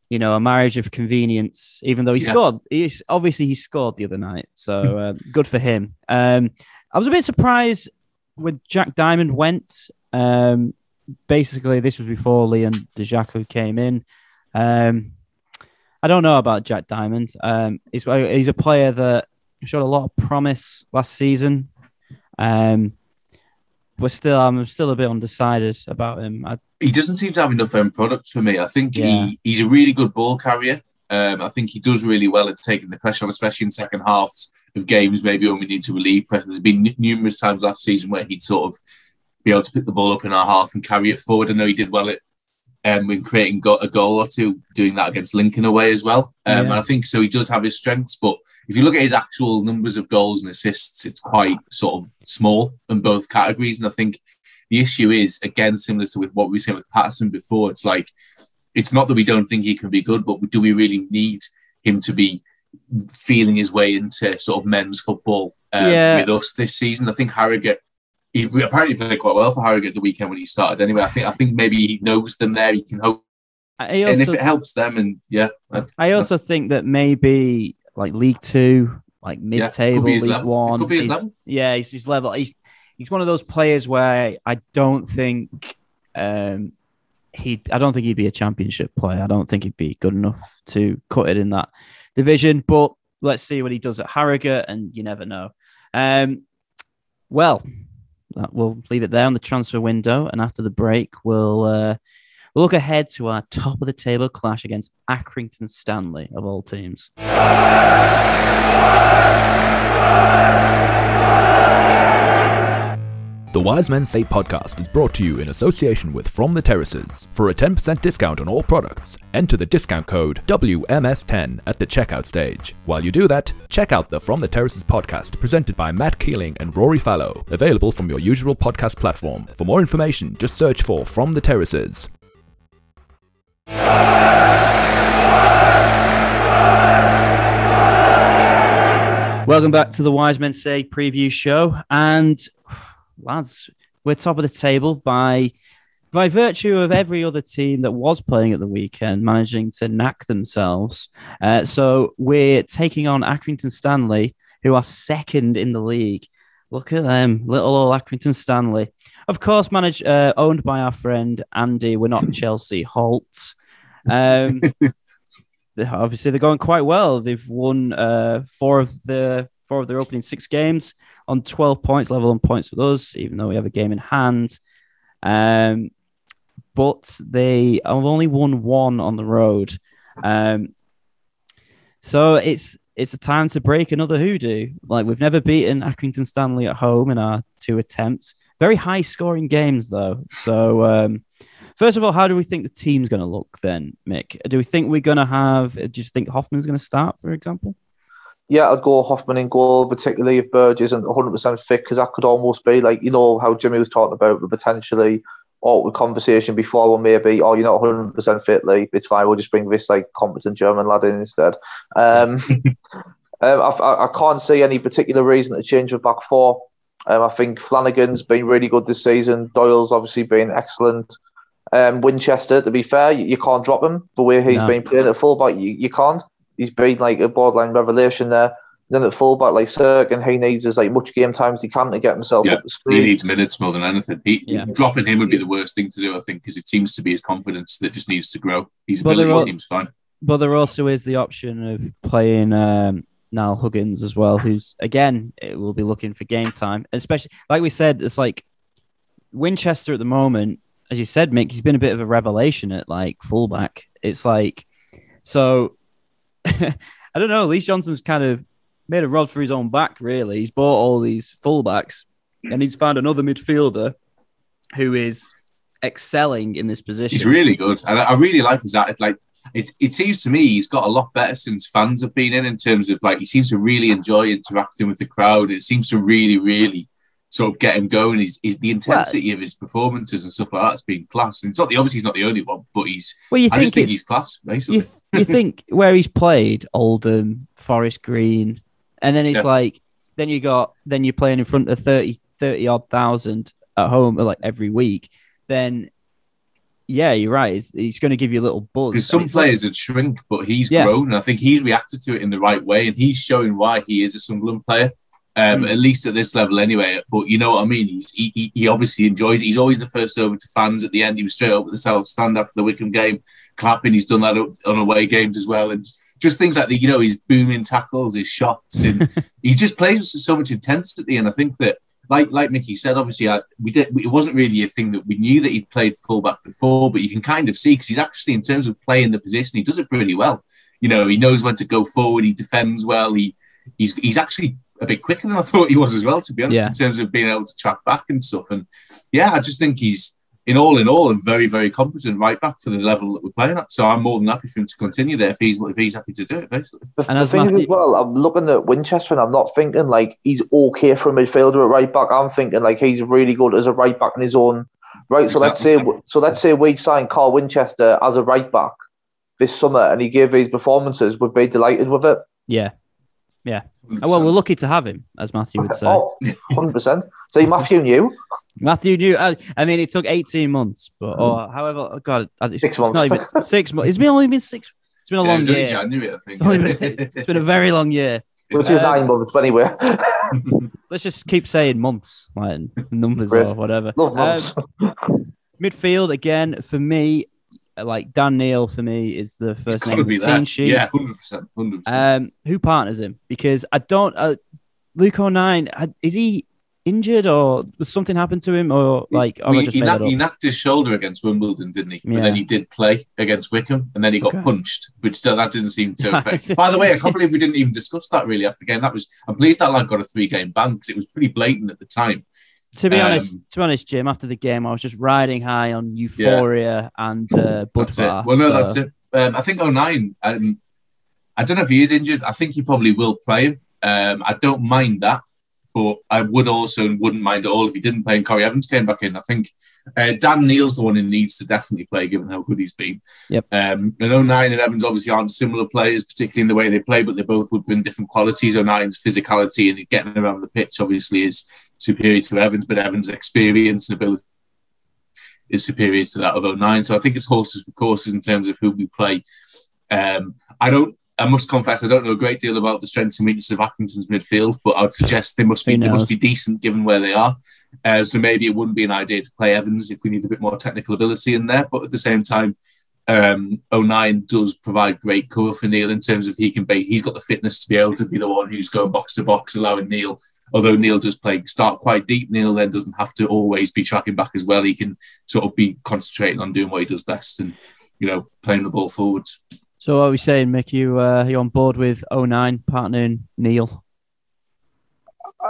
Speaker 1: you know a marriage of convenience. Even though he
Speaker 3: Yeah.
Speaker 1: scored, he's obviously he scored the other night, so uh, good for him. Um, I was a bit surprised when Jack Diamond went. Um, basically, this was before Leon Dajaku came in. Um, I don't know about Jack Diamond. Um, he's he's a player that showed a lot of promise last season. Um, but still, I'm still a bit undecided about him. I,
Speaker 3: He doesn't seem to have enough end product for me. I think
Speaker 1: Yeah.
Speaker 3: he, he's a really good ball carrier. Um, I think he does really well at taking the pressure on, especially in second halves of games, maybe when we need to relieve pressure. There's been n- numerous times last season where he'd sort of be able to pick the ball up in our half and carry it forward. I know he did well at um, in creating go- a goal or two, doing that against Lincoln away as well. Um,
Speaker 1: Yeah.
Speaker 3: And I think so. He does have his strengths, but if you look at his actual numbers of goals and assists, it's quite sort of small in both categories. And I think the issue is again similar to with what we said with Patterson before. It's like it's not that we don't think he can be good, but do we really need him to be feeling his way into sort of men's football um,
Speaker 1: Yeah.
Speaker 3: with us this season? I think Harrogate. He apparently played quite well for Harrogate the weekend when he started. Anyway, I think I think maybe he knows them there. He can hope,
Speaker 1: I
Speaker 3: and if it helps them, and yeah,
Speaker 1: I also think that maybe like League Two, like mid-table
Speaker 3: his
Speaker 1: League
Speaker 3: level.
Speaker 1: One,
Speaker 3: could be his
Speaker 1: he's-
Speaker 3: level.
Speaker 1: yeah, he's his level. He's he's one of those players where I don't think um, he I don't think he'd be a championship player. I don't think he'd be good enough to cut it in that division. But let's see what he does at Harrogate, and you never know. Um, well, we'll leave it there on the transfer window, and after the break, we'll uh, we'll look ahead to our top of the table clash against Accrington Stanley of all teams.
Speaker 4: The Wise Men Say podcast is brought to you in association with From the Terraces. For a 10% discount on all products, enter the discount code WMS10 at the checkout stage. While you do that, check out the From the Terraces podcast presented by Matt Keeling and Rory Fallow, available from your usual podcast platform. For more information, just search for From the Terraces.
Speaker 1: Welcome back to the Wise Men Say preview show. And lads, we're top of the table by by virtue of every other team that was playing at the weekend managing to knack themselves. Uh, so we're taking on Accrington Stanley, who are second in the league. Look at them, little old Accrington Stanley. Of course, managed uh, owned by our friend Andy. We're not Chelsea Holt. Um, obviously, they're going quite well. They've won uh, four of the four of their opening six games on 12 points, level on points with us, even though we have a game in hand. Um, but they have only won one on the road. Um, so it's it's a time to break another hoodoo. Like we've never beaten Accrington Stanley at home in our two attempts. Very high scoring games though. So um, first of all, how do we think the team's going to look then, Mick? Do we think we're going to have? Do you think Hoffmann's going to start, for example?
Speaker 2: Yeah, I'd go Hoffmann in goal, particularly if Burge isn't 100% fit, because that could almost be like, you know, how Jimmy was talking about the potentially awkward conversation before, or maybe, oh, you're not 100% fit, like, it's fine, we'll just bring this, like, competent German lad in instead. Um, um, I, I, can't see any particular reason to change the back four. Um, I think Flanagan's been really good this season. Doyle's obviously been excellent. Um, Winchester, to be fair, you, you can't drop him the way he's no. been playing at fullback. You, you can't he's been like a borderline revelation there. Then at fullback, like Cirkin, he needs as like much game time as he can to get himself
Speaker 3: yeah,
Speaker 2: up the screen.
Speaker 3: He needs minutes more than anything. He, yeah. Dropping him would be the worst thing to do, I think, because it seems to be his confidence that just needs to grow. His but ability all, seems fine.
Speaker 1: But there also is the option of playing um, Niall Huggins as well, who's again it will be looking for game time, especially like we said, it's like Winchester at the moment, as you said, Mick, he's been a bit of a revelation at like fullback. It's like so I don't know. Lee Johnson's kind of made a rod for his own back, really. He's bought all these fullbacks hmm. and he's found another midfielder who is excelling in this position.
Speaker 3: He's really good. And I really like his attitude. Like, it, it seems to me he's got a lot better since fans have been in, in terms of like, he seems to really enjoy interacting with the crowd. It seems to really, really sort of get him going. Is is the intensity well, of his performances and stuff like that's been class. And it's not the obviously he's not the only one, but he's. Well, you I think, think he's class basically.
Speaker 1: You, th- you think where he's played Oldham, Forest Green, and then it's yeah. like then you got then you're playing in front of 30, 30 odd thousand at home like every week. Then yeah, you're right. He's, he's going to give you a little buzz.
Speaker 3: Because some players like, would shrink, but he's yeah. grown. And I think he's reacted to it in the right way, and he's showing why he is a Sunderland player um, mm. at least at this level anyway. But you know what I mean? He's, he, he obviously enjoys it. He's always the first over to fans at the end. He was straight up at the South Stand after the Wycombe game, clapping. He's done that on away games as well. And just things like the, you know, his booming tackles, his shots, and he just plays with so much intensity. And I think that, like like Mickey said, obviously I, we did. It wasn't really a thing that we knew that he'd played fullback before, but you can kind of see because he's actually, in terms of playing the position, he does it pretty well. You know, he knows when to go forward. He defends well. He he's he's actually a bit quicker than I thought he was as well, to be honest, yeah. in terms of being able to track back and stuff. And yeah, I just think he's in all in all a very, very competent right back for the level that we're playing at. So I'm more than happy for him to continue there if he's if he's happy to do it, basically.
Speaker 2: And the thing is as well, I'm looking at Winchester and I'm not thinking like he's okay for a midfielder at right back. I'm thinking like he's really good as a right back in his own right. So exactly. let's say so let's say we sign Carl Winchester as a right back this summer and he gave his performances, we'd be delighted with it.
Speaker 1: Yeah. Yeah. Well, we're lucky to have him, as Matthew would say. Oh,
Speaker 2: 100%. So Matthew knew.
Speaker 1: Matthew knew. I, I, mean, it took 18 months, but or however, God, it's, six months. Not even six months. It's been only been six. It's been a yeah, long year.
Speaker 3: January, I think.
Speaker 1: It's, been, it's been a very long year.
Speaker 2: which is
Speaker 1: Um,
Speaker 2: nine months, but anyway.
Speaker 1: Let's just keep saying months, like numbers or whatever.
Speaker 2: Love
Speaker 1: Um,
Speaker 2: months.
Speaker 1: midfield again for me, like Dan Neil for me is the first name of
Speaker 3: be that.
Speaker 1: sheet.
Speaker 3: Yeah, hundred percent, hundred percent.
Speaker 1: Um, who partners him? Because I don't. Uh, Luke O'Nien, had- is he injured or was something happened to him or like? I
Speaker 3: he, he,
Speaker 1: made
Speaker 3: knack-
Speaker 1: that
Speaker 3: he
Speaker 1: up.
Speaker 3: knocked his shoulder against Wimbledon, didn't he? But
Speaker 1: Yeah.
Speaker 3: then he did play against Wycombe, and then he got
Speaker 1: Okay.
Speaker 3: punched, which that didn't seem to affect. By the way, I can't believe we didn't even discuss that really after the game. That was I'm pleased that lad got a three game ban because it was pretty blatant at the time.
Speaker 1: To be honest,
Speaker 3: Um,
Speaker 1: to be honest, Jim, after the game, I was just riding high on euphoria and uh, Budvar.
Speaker 3: Well, no,
Speaker 1: so-
Speaker 3: that's it. Um, I think O'Nien, um, I don't know if he is injured. I think he probably will play him. Um, I don't mind that, but I would also and wouldn't mind at all if he didn't play and Corry Evans came back in. I think uh, Dan Neil's the one who needs to definitely play, given how good he's been.
Speaker 1: Yep.
Speaker 3: Um, and O'Nien and Evans obviously aren't similar players, particularly in the way they play, but they both would bring different qualities. O'Nien's physicality and getting around the pitch obviously is superior to Evans, but Evans' experience and ability is superior to that of O'Nien. So I think it's horses for courses in terms of who we play. Um, I don't. I must confess, I don't know a great deal about the strengths and weaknesses of Accrington's midfield, but I'd suggest they must be they must be decent given where they are. Uh, so maybe it wouldn't be an idea to play Evans if we need a bit more technical ability in there. But at the same time, um, O'Nien does provide great cover for Neil in terms of he can be. He's got the fitness to be able to be the one who's going box to box, allowing Neil. Although Neil does play start quite deep, Neil then doesn't have to always be tracking back as well. He can sort of be concentrating on doing what he does best and you know playing the ball forwards.
Speaker 1: So what are we saying, Mick? You uh, you on board with O'Nien partnering Neil?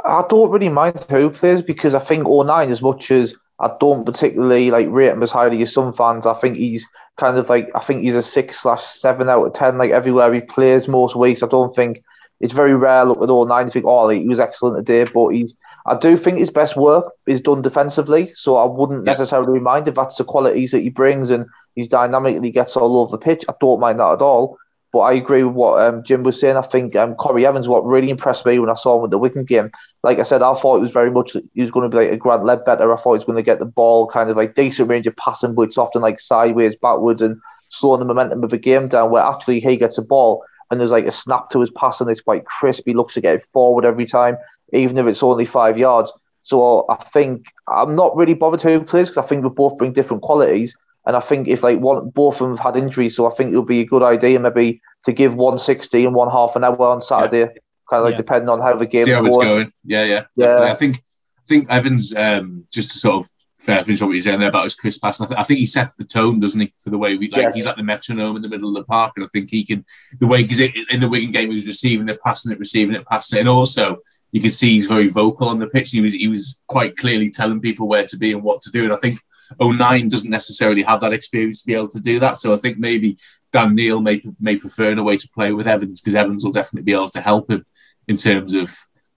Speaker 2: I don't really mind who plays because I think O'Nien, as much as I don't particularly like rate him as highly as some fans, I think he's kind of like I think he's a six slash seven out of ten. Like everywhere he plays, most weeks, I don't think it's very rare. Look at all O'Nien, you think oh he was excellent today, but he's I do think his best work is done defensively. So I wouldn't necessarily mind if that's the qualities that he brings and he's dynamic and he gets all over the pitch. I don't mind that at all. But I agree with what um, Jim was saying. I think um, Corry Evans, what really impressed me when I saw him with the Wigan game, like I said, I thought it was very much he was going to be like a Grant Leadbitter. I thought he was going to get the ball kind of like decent range of passing, but it's often like sideways, backwards, and slowing the momentum of the game down. Where actually he gets a ball and there's like a snap to his passing. It's quite crisp. He looks to get it forward every time, even if it's only five yards. So I think I'm not really bothered who plays because I think we both bring different qualities. And I think if like one, both of them have had injuries, so I think it would be a good idea maybe to give one sixty and one half an hour on Saturday, kind of like
Speaker 1: Yeah.
Speaker 2: depending on how the game.
Speaker 3: See how
Speaker 2: going.
Speaker 3: it's going. Yeah, yeah,
Speaker 2: Yeah.
Speaker 3: definitely. I think I think Evans um, just to sort of fair finish what he's saying there about his crisp pass. I, th- I think he sets the tone, doesn't he, for the way we like.
Speaker 2: Yeah.
Speaker 3: He's like the metronome in the middle of the park, and I think he can the way because in the Wigan game he was receiving it, passing it, receiving it, passing it, and also you could see he's very vocal on the pitch. He was he was quite clearly telling people where to be and what to do, and I think O'Nien doesn't necessarily have that experience to be able to do that. So I think maybe Dan Neil may may prefer in a way to play with Evans because Evans will definitely be able to help him in terms of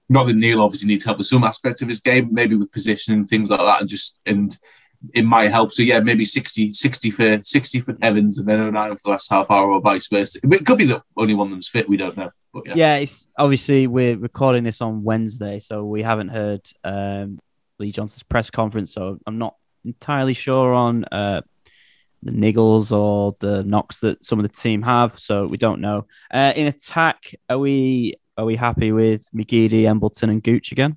Speaker 3: not that Neil obviously needs help with some aspects of his game, maybe with position and things like that, and just and it might help. So yeah, maybe 60, 60 for 60 for Evans and then O'Nien for the last half hour or vice versa. It could be the only one them's fit, we don't know. But yeah.
Speaker 1: Yeah, it's obviously we're recording this on Wednesday, so we haven't heard um, Lee Johnson's press conference. So I'm not entirely sure on uh, the niggles or the knocks that some of the team have. So we don't know. Uh, in attack, are we are we happy with McGeady, Embleton, and Gooch again?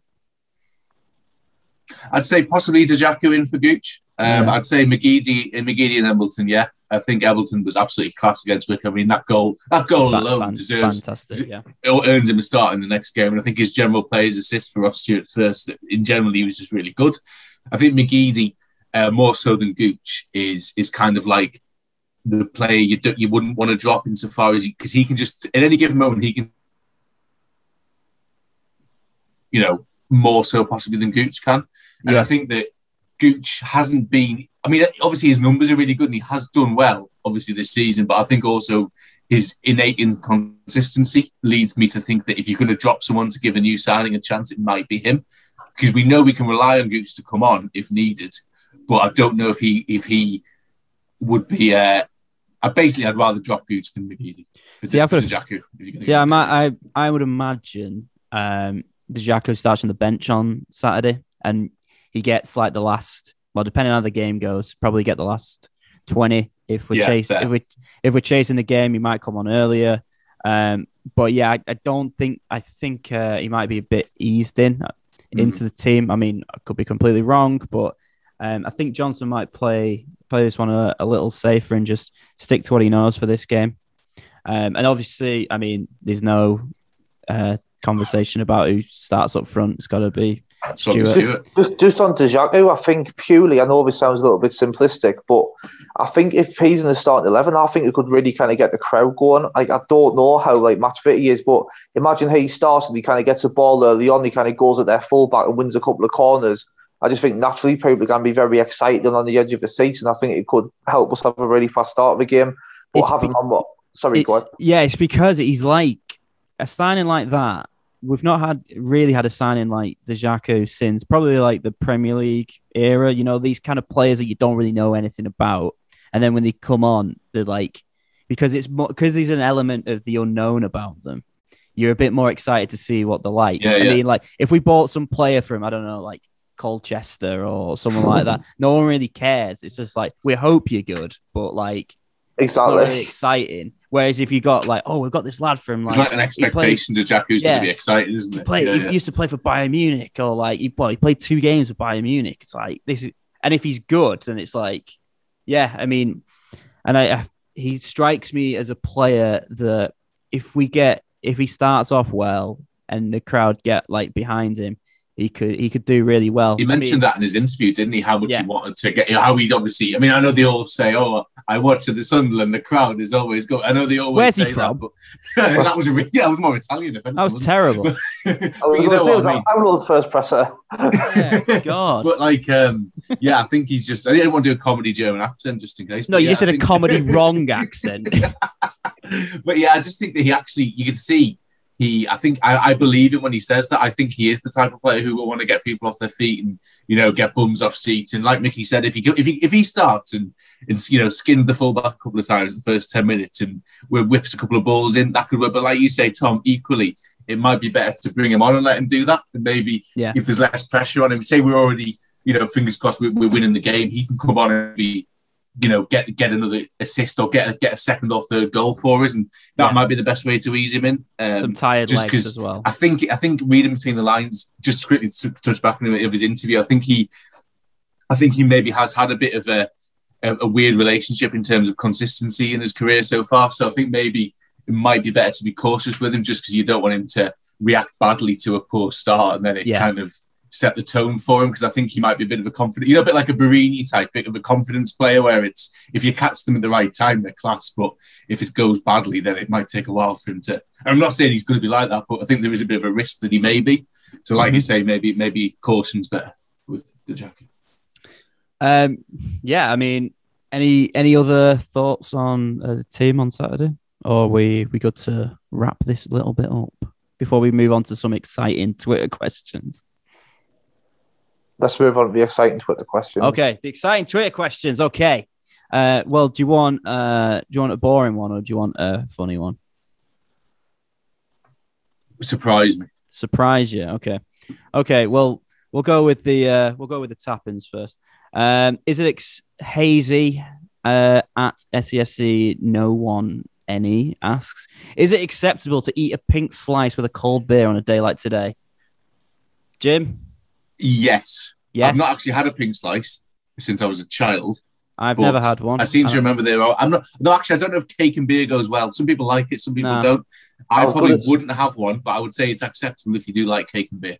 Speaker 3: I'd say possibly Jaku in for Gooch. Um,
Speaker 1: Yeah.
Speaker 3: I'd say McGeady, and McGeady and Embleton, yeah. I think Embleton was absolutely class against Wycombe. I mean, that goal, that goal alone deserves
Speaker 1: fantastic. Yeah,
Speaker 3: it earns him a start in the next game. And I think his general players assist for Ross Stewart first. In general, he was just really good. I think McGeady, uh, more so than Gooch, is is kind of like the player you do, you wouldn't want to drop insofar as because he can just at any given moment he can, you know, more so possibly than Gooch can. And
Speaker 1: Yeah.
Speaker 3: I think that Gooch hasn't been. I mean, obviously his numbers are really good and he has done well, obviously this season. But I think also his innate inconsistency leads me to think that if you're going to drop someone to give a new signing a chance, it might be him, because we know we can rely on Gooch to come on if needed. But I don't know if he if he would be. Uh, I basically I'd rather drop Gooch than McGeady. For,
Speaker 1: See, I've got a-
Speaker 3: Jaku, if you're
Speaker 1: See, I might. I, I would imagine um, Dajaku starts on the bench on Saturday, and he gets like the last. Well, depending on how the game goes, probably get the last twenty. If we're
Speaker 3: Yeah,
Speaker 1: chasing, if we if we're chasing the game, he might come on earlier. Um, but yeah, I, I, don't think I think uh, he might be a bit eased in mm. into the team. I mean, I could be completely wrong, but um, I think Johnson might play play this one a, a, little safer and just stick to what he knows for this game. Um, and obviously, I mean, there's no uh, conversation about who starts up front. It's got to be Stewart.
Speaker 2: Just, just on Dajaku, I think purely, I know this sounds a little bit simplistic, but I think if he's in the starting 11, I think it could really kind of get the crowd going. Like, I don't know how like match fit he is, but imagine he starts and he kind of gets a ball early on, he kind of goes at their fullback and wins a couple of corners. I just think naturally people are going to be very excited and on the edge of the seats, and I think it could help us have a really fast start of the game. But it's having on what? Sorry, go on.
Speaker 1: Yeah, it's because he's like a signing like that we've not had really had a signing like Dajaku since probably like the Premier League era. You know, these kind of players that you don't really know anything about, and then when they come on, they're like because it's because there's an element of the unknown about them. You're a bit more excited to see what they're like.
Speaker 3: Yeah,
Speaker 1: I
Speaker 3: yeah.
Speaker 1: mean, like if we bought some player from I don't know, like Colchester or someone like that, no one really cares. It's just like we hope you're good, but like
Speaker 2: exactly
Speaker 1: really exciting. Whereas if you got like, oh, we've got this lad from like,
Speaker 3: it's like an expectation played, to Jack who's yeah, going to be excited, isn't it? Yeah,
Speaker 1: he
Speaker 3: yeah.
Speaker 1: used to play for Bayern Munich, or like he, well, he played two games with Bayern Munich. It's like this is, and if he's good, then it's like, yeah, I mean, and I, I he strikes me as a player that if we get if he starts off well and the crowd get like behind him, he could he could do really well.
Speaker 3: He mentioned I mean, that in his interview, didn't he? How much yeah. he wanted to get, how he obviously. I mean, I know they all say, "Oh, I watched at the Sunderland. The crowd is always good." I know they always
Speaker 1: Where's
Speaker 3: say
Speaker 1: he from?
Speaker 3: that, but that was a yeah, that was more Italian. If
Speaker 1: that was terrible.
Speaker 2: but, I was, you know what I mean? Paolo's first presser.
Speaker 1: yeah, God.
Speaker 3: But like, um, yeah, I think he's just. I didn't want to do a comedy German accent just in case.
Speaker 1: No, you
Speaker 3: yeah,
Speaker 1: just did a comedy wrong accent.
Speaker 3: but yeah, I just think that he actually, you can see he I think I, I, believe him when he says that. I think he is the type of player who will want to get people off their feet and you know get bums off seats. And like Mickey said, if he if he if he starts and and you know skins the fullback a couple of times in the first ten minutes and whips a couple of balls in, that could work. But like you say, Tom, equally it might be better to bring him on and let him do that. And maybe
Speaker 1: yeah.
Speaker 3: if there's less pressure on him, say we're already you know fingers crossed we're, we're winning the game, he can come on and be you know, get get another assist or get a, get a second or third goal for us, and that yeah. might be the best way to ease him in. Um,
Speaker 1: Some tired just legs as well.
Speaker 3: I think I think reading between the lines, just quickly to touch back on of his interview, I think he, I think he maybe has had a bit of a, a, a weird relationship in terms of consistency in his career so far. So I think maybe it might be better to be cautious with him, just because you don't want him to react badly to a poor start and then it
Speaker 1: yeah.
Speaker 3: kind of set the tone for him because I think he might be a bit of a confident, you know, a bit like a Barini type, bit of a confidence player where it's if you catch them at the right time, they're class. But if it goes badly, then it might take a while for him to. I'm not saying he's going to be like that, but I think there is a bit of a risk that he may be. So, like mm-hmm. you say, maybe maybe caution's better with Dajaku.
Speaker 1: Um, yeah, I mean, any any other thoughts on uh, the team on Saturday, or we we got to wrap this a little bit up before we move on to some exciting Twitter questions?
Speaker 2: Let's move on to the exciting Twitter questions.
Speaker 1: Okay, the exciting Twitter questions. Okay. Uh, well, do you want uh, do you want a boring one or do you want a funny one?
Speaker 3: Surprise me.
Speaker 1: Surprise you. Okay. Okay. Well, we'll go with the uh, we'll go with the tappings first. Um, is it ex- hazy uh, at SESC? No one any asks. Is it acceptable to eat a pink slice with a cold beer on a day like today? Jim.
Speaker 3: Yes.
Speaker 1: Yes.
Speaker 3: I've not actually had a pink slice since I was a child.
Speaker 1: I've never had one.
Speaker 3: I seem to uh, remember there. I'm not. No, actually, I don't know if cake and beer goes well. Some people like it, some people
Speaker 1: No.
Speaker 3: don't. I,
Speaker 2: I was
Speaker 3: probably
Speaker 2: gonna s-
Speaker 3: wouldn't have one, but I would say it's acceptable if you do like cake and beer.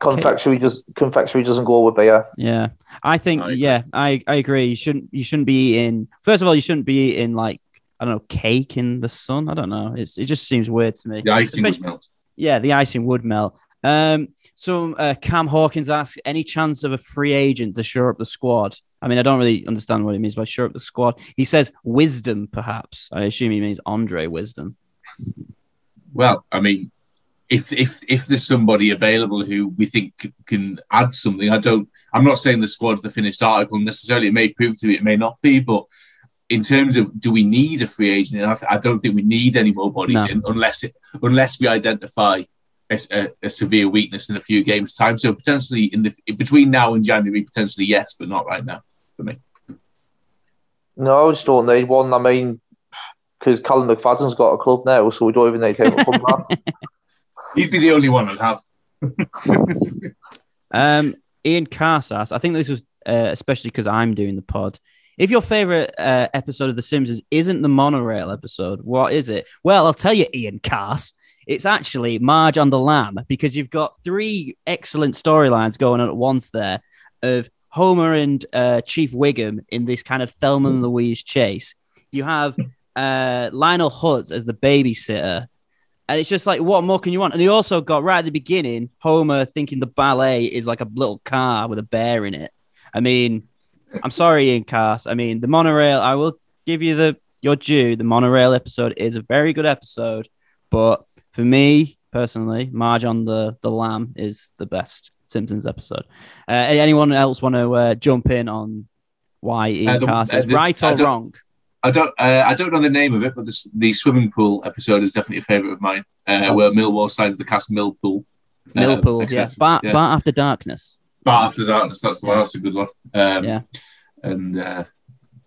Speaker 2: Confectionery does confectionery doesn't go with beer.
Speaker 1: Yeah, I think
Speaker 3: I agree.
Speaker 1: yeah, I, I agree. You shouldn't you shouldn't be eating. First of all, you shouldn't be eating like I don't know cake in the sun. I don't know. It's it just seems weird to me.
Speaker 3: The icing would melt.
Speaker 1: Yeah, the icing would melt. Um, so uh, Cam Hawkins asks, any chance of a free agent to shore up the squad? I mean, I don't really understand what he means by shore up the squad. He says wisdom, perhaps. I assume he means Andre Wisdom.
Speaker 3: Well, I mean, if if if there's somebody available who we think can add something, I don't. I'm not saying the squad's the finished article necessarily. It may prove to be, it may not be, but in terms of do we need a free agent? I, I don't think we need any more bodies
Speaker 1: No.
Speaker 3: in unless it unless we identify a, a, a severe weakness in a few games time. So potentially in the between now and January, potentially yes, but not right now for me.
Speaker 2: No, I just don't need one. I mean, because Callum McFadzean's got a club now, so we don't even need him to come back.
Speaker 3: He'd be the only one I'd have.
Speaker 1: Um, Ian Carsas, I think this was uh, especially because I'm doing the pod. If your favorite uh, episode of The Simpsons isn't the monorail episode, what is it? Well, I'll tell you, Ian Cars. It's actually Marge on the Lamb because you've got three excellent storylines going on at once there of Homer and uh, Chief Wiggum in this kind of Thelma and Louise chase. You have uh, Lionel Hutz as the babysitter. And it's just like, what more can you want? And you also got right at the beginning, Homer thinking the ballet is like a little car with a bear in it. I mean, I'm sorry, Ian Cast. I mean, the monorail, I will give you the your due. The monorail episode is a very good episode, but for me personally, Marge on the the Lamb is the best Simpsons episode. Uh, anyone else want to uh, jump in on why Ian
Speaker 3: Uh, uh,
Speaker 1: is right or wrong?
Speaker 3: I don't uh, I don't know the name of it, but the, the swimming pool episode is definitely a favourite of mine, uh, where Millwall signs the cast Millpool. Uh,
Speaker 1: Millpool, yeah.
Speaker 3: exception.
Speaker 1: Bar,
Speaker 3: yeah.
Speaker 1: After Darkness.
Speaker 3: Bart of Darkness, that's the one. That's a good one. Um,
Speaker 1: Yeah.
Speaker 3: And uh,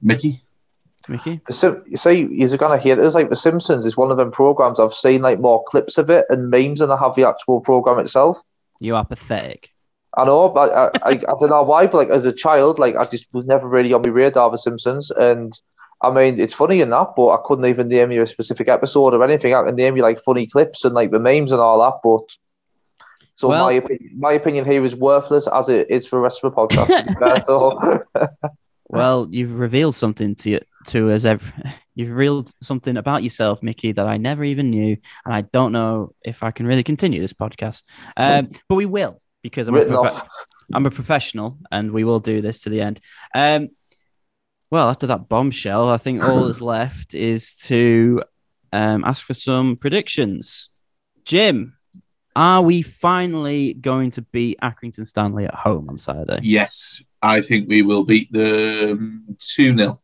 Speaker 3: Mickey.
Speaker 1: Mickey?
Speaker 2: The Sim- you see, you're gonna hear this like The Simpsons is one of them programs I've seen like more clips of it and memes than I have the actual program itself.
Speaker 1: You are pathetic.
Speaker 2: I know, but I, I, I don't know why, but like as a child, like I just was never really on my radar The Simpsons, and I mean it's funny in that, but I couldn't even name you a specific episode or anything. I can name you like funny clips and like the memes and all that, but. So
Speaker 1: Well-
Speaker 2: my opinion, my opinion here is worthless as it is for the rest of the podcast. so
Speaker 1: Well, you've revealed something to you, to us. Every, you've revealed something about yourself, Mickey, that I never even knew, and I don't know if I can really continue this podcast. Um, but we will because I'm a,
Speaker 2: off.
Speaker 1: I'm a professional, and we will do this to the end. Um, well, after that bombshell, I think all that's left is to um, ask for some predictions. Jim, are we finally going to beat Accrington Stanley at home on Saturday?
Speaker 3: Yes, I think we will beat them 2 0.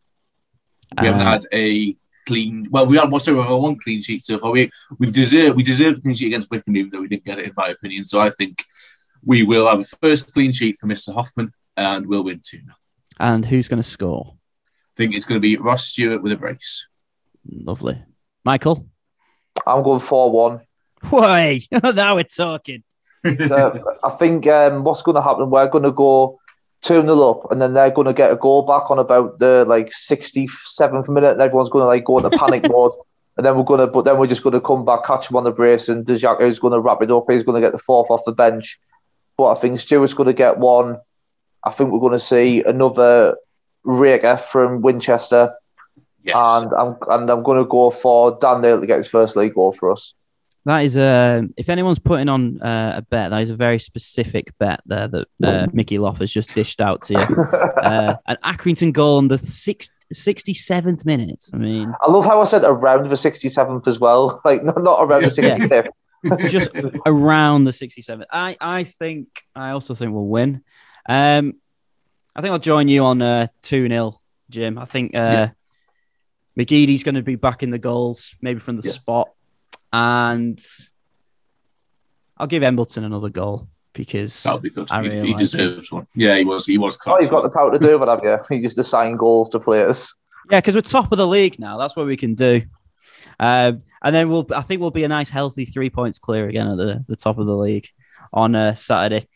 Speaker 3: We haven't
Speaker 1: Uh,
Speaker 3: had a clean. Well, we had one, sorry, we had one clean sheet so far. We we've deserved we deserved a clean sheet against Wickham, even though we didn't get it, in my opinion. So I think we will have a first clean sheet for Mr. Hoffmann, and we'll win two 0
Speaker 1: and who's going to score?
Speaker 3: I think it's going to be Ross Stewart with a brace.
Speaker 1: Lovely. Michael?
Speaker 2: I'm going four one.
Speaker 1: Why? now we're talking.
Speaker 2: Uh, I think um, what's going to happen, we're going to go 2 0 up, and then they're going to get a goal back on about the like 67th minute, and everyone's going to like go into panic mode. And then we're going to, but then we're just going to come back, catch him on the brace, and Dajaku is going to wrap it up. He's going to get the fourth off the bench. But I think Stewart's going to get one. I think we're going to see another raker from Winchester,
Speaker 3: Yes.
Speaker 2: and I'm and I'm going to go for Dan Neil to get his first league goal for us.
Speaker 1: That is a. If anyone's putting on uh, a bet, that is a very specific bet there that uh, Mickey Loff has just dished out to you. Uh, an Accrington goal in the six, 67th minute. I mean,
Speaker 2: I love how I said around the 67th as well. Like, not, not around the
Speaker 3: Yeah.
Speaker 2: 65th.
Speaker 1: just around the 67th. I, I think, I also think we'll win. Um, I think I'll join you on uh, 2 0, Jim. I think uh, McGeady's going to be back in the goals, maybe from the
Speaker 3: Yeah.
Speaker 1: spot. And I'll give Embleton another goal because
Speaker 3: That'll be good.
Speaker 1: I
Speaker 3: he,
Speaker 1: really
Speaker 3: he
Speaker 1: like
Speaker 3: deserves one. Yeah, he was. He was.
Speaker 2: Oh,
Speaker 3: Class,
Speaker 2: you've got the power to do that, have you? You just assign goals to players.
Speaker 1: Yeah, because we're top of the league now. That's what we can do. Um, and then we'll, I think we'll be a nice, healthy three points clear again at the, the top of the league on uh, Saturday.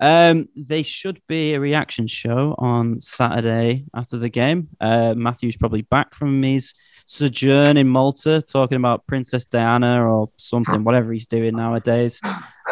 Speaker 1: Um, they should be a reaction show on Saturday after the game. Uh, Matthew's probably back from his sojourn in Malta, talking about Princess Diana or something, whatever he's doing nowadays.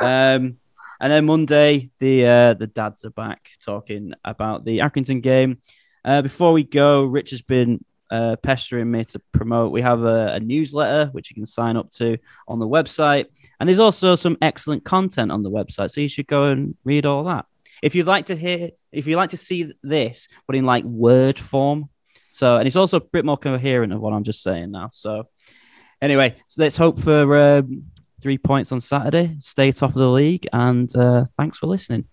Speaker 1: Um, and then Monday, the uh, the dads are back talking about the Accrington game. Uh, before we go, Rich has been uh, pestering me to promote. We have a, a newsletter which you can sign up to on the website, and there's also some excellent content on the website, so you should go and read all that. If you'd like to hear, if you'd like to see this, but in like word form, so and it's also a bit more coherent of what I'm just saying now. So anyway, so let's hope for um, three points on Saturday. Stay top of the league, and uh, thanks for listening.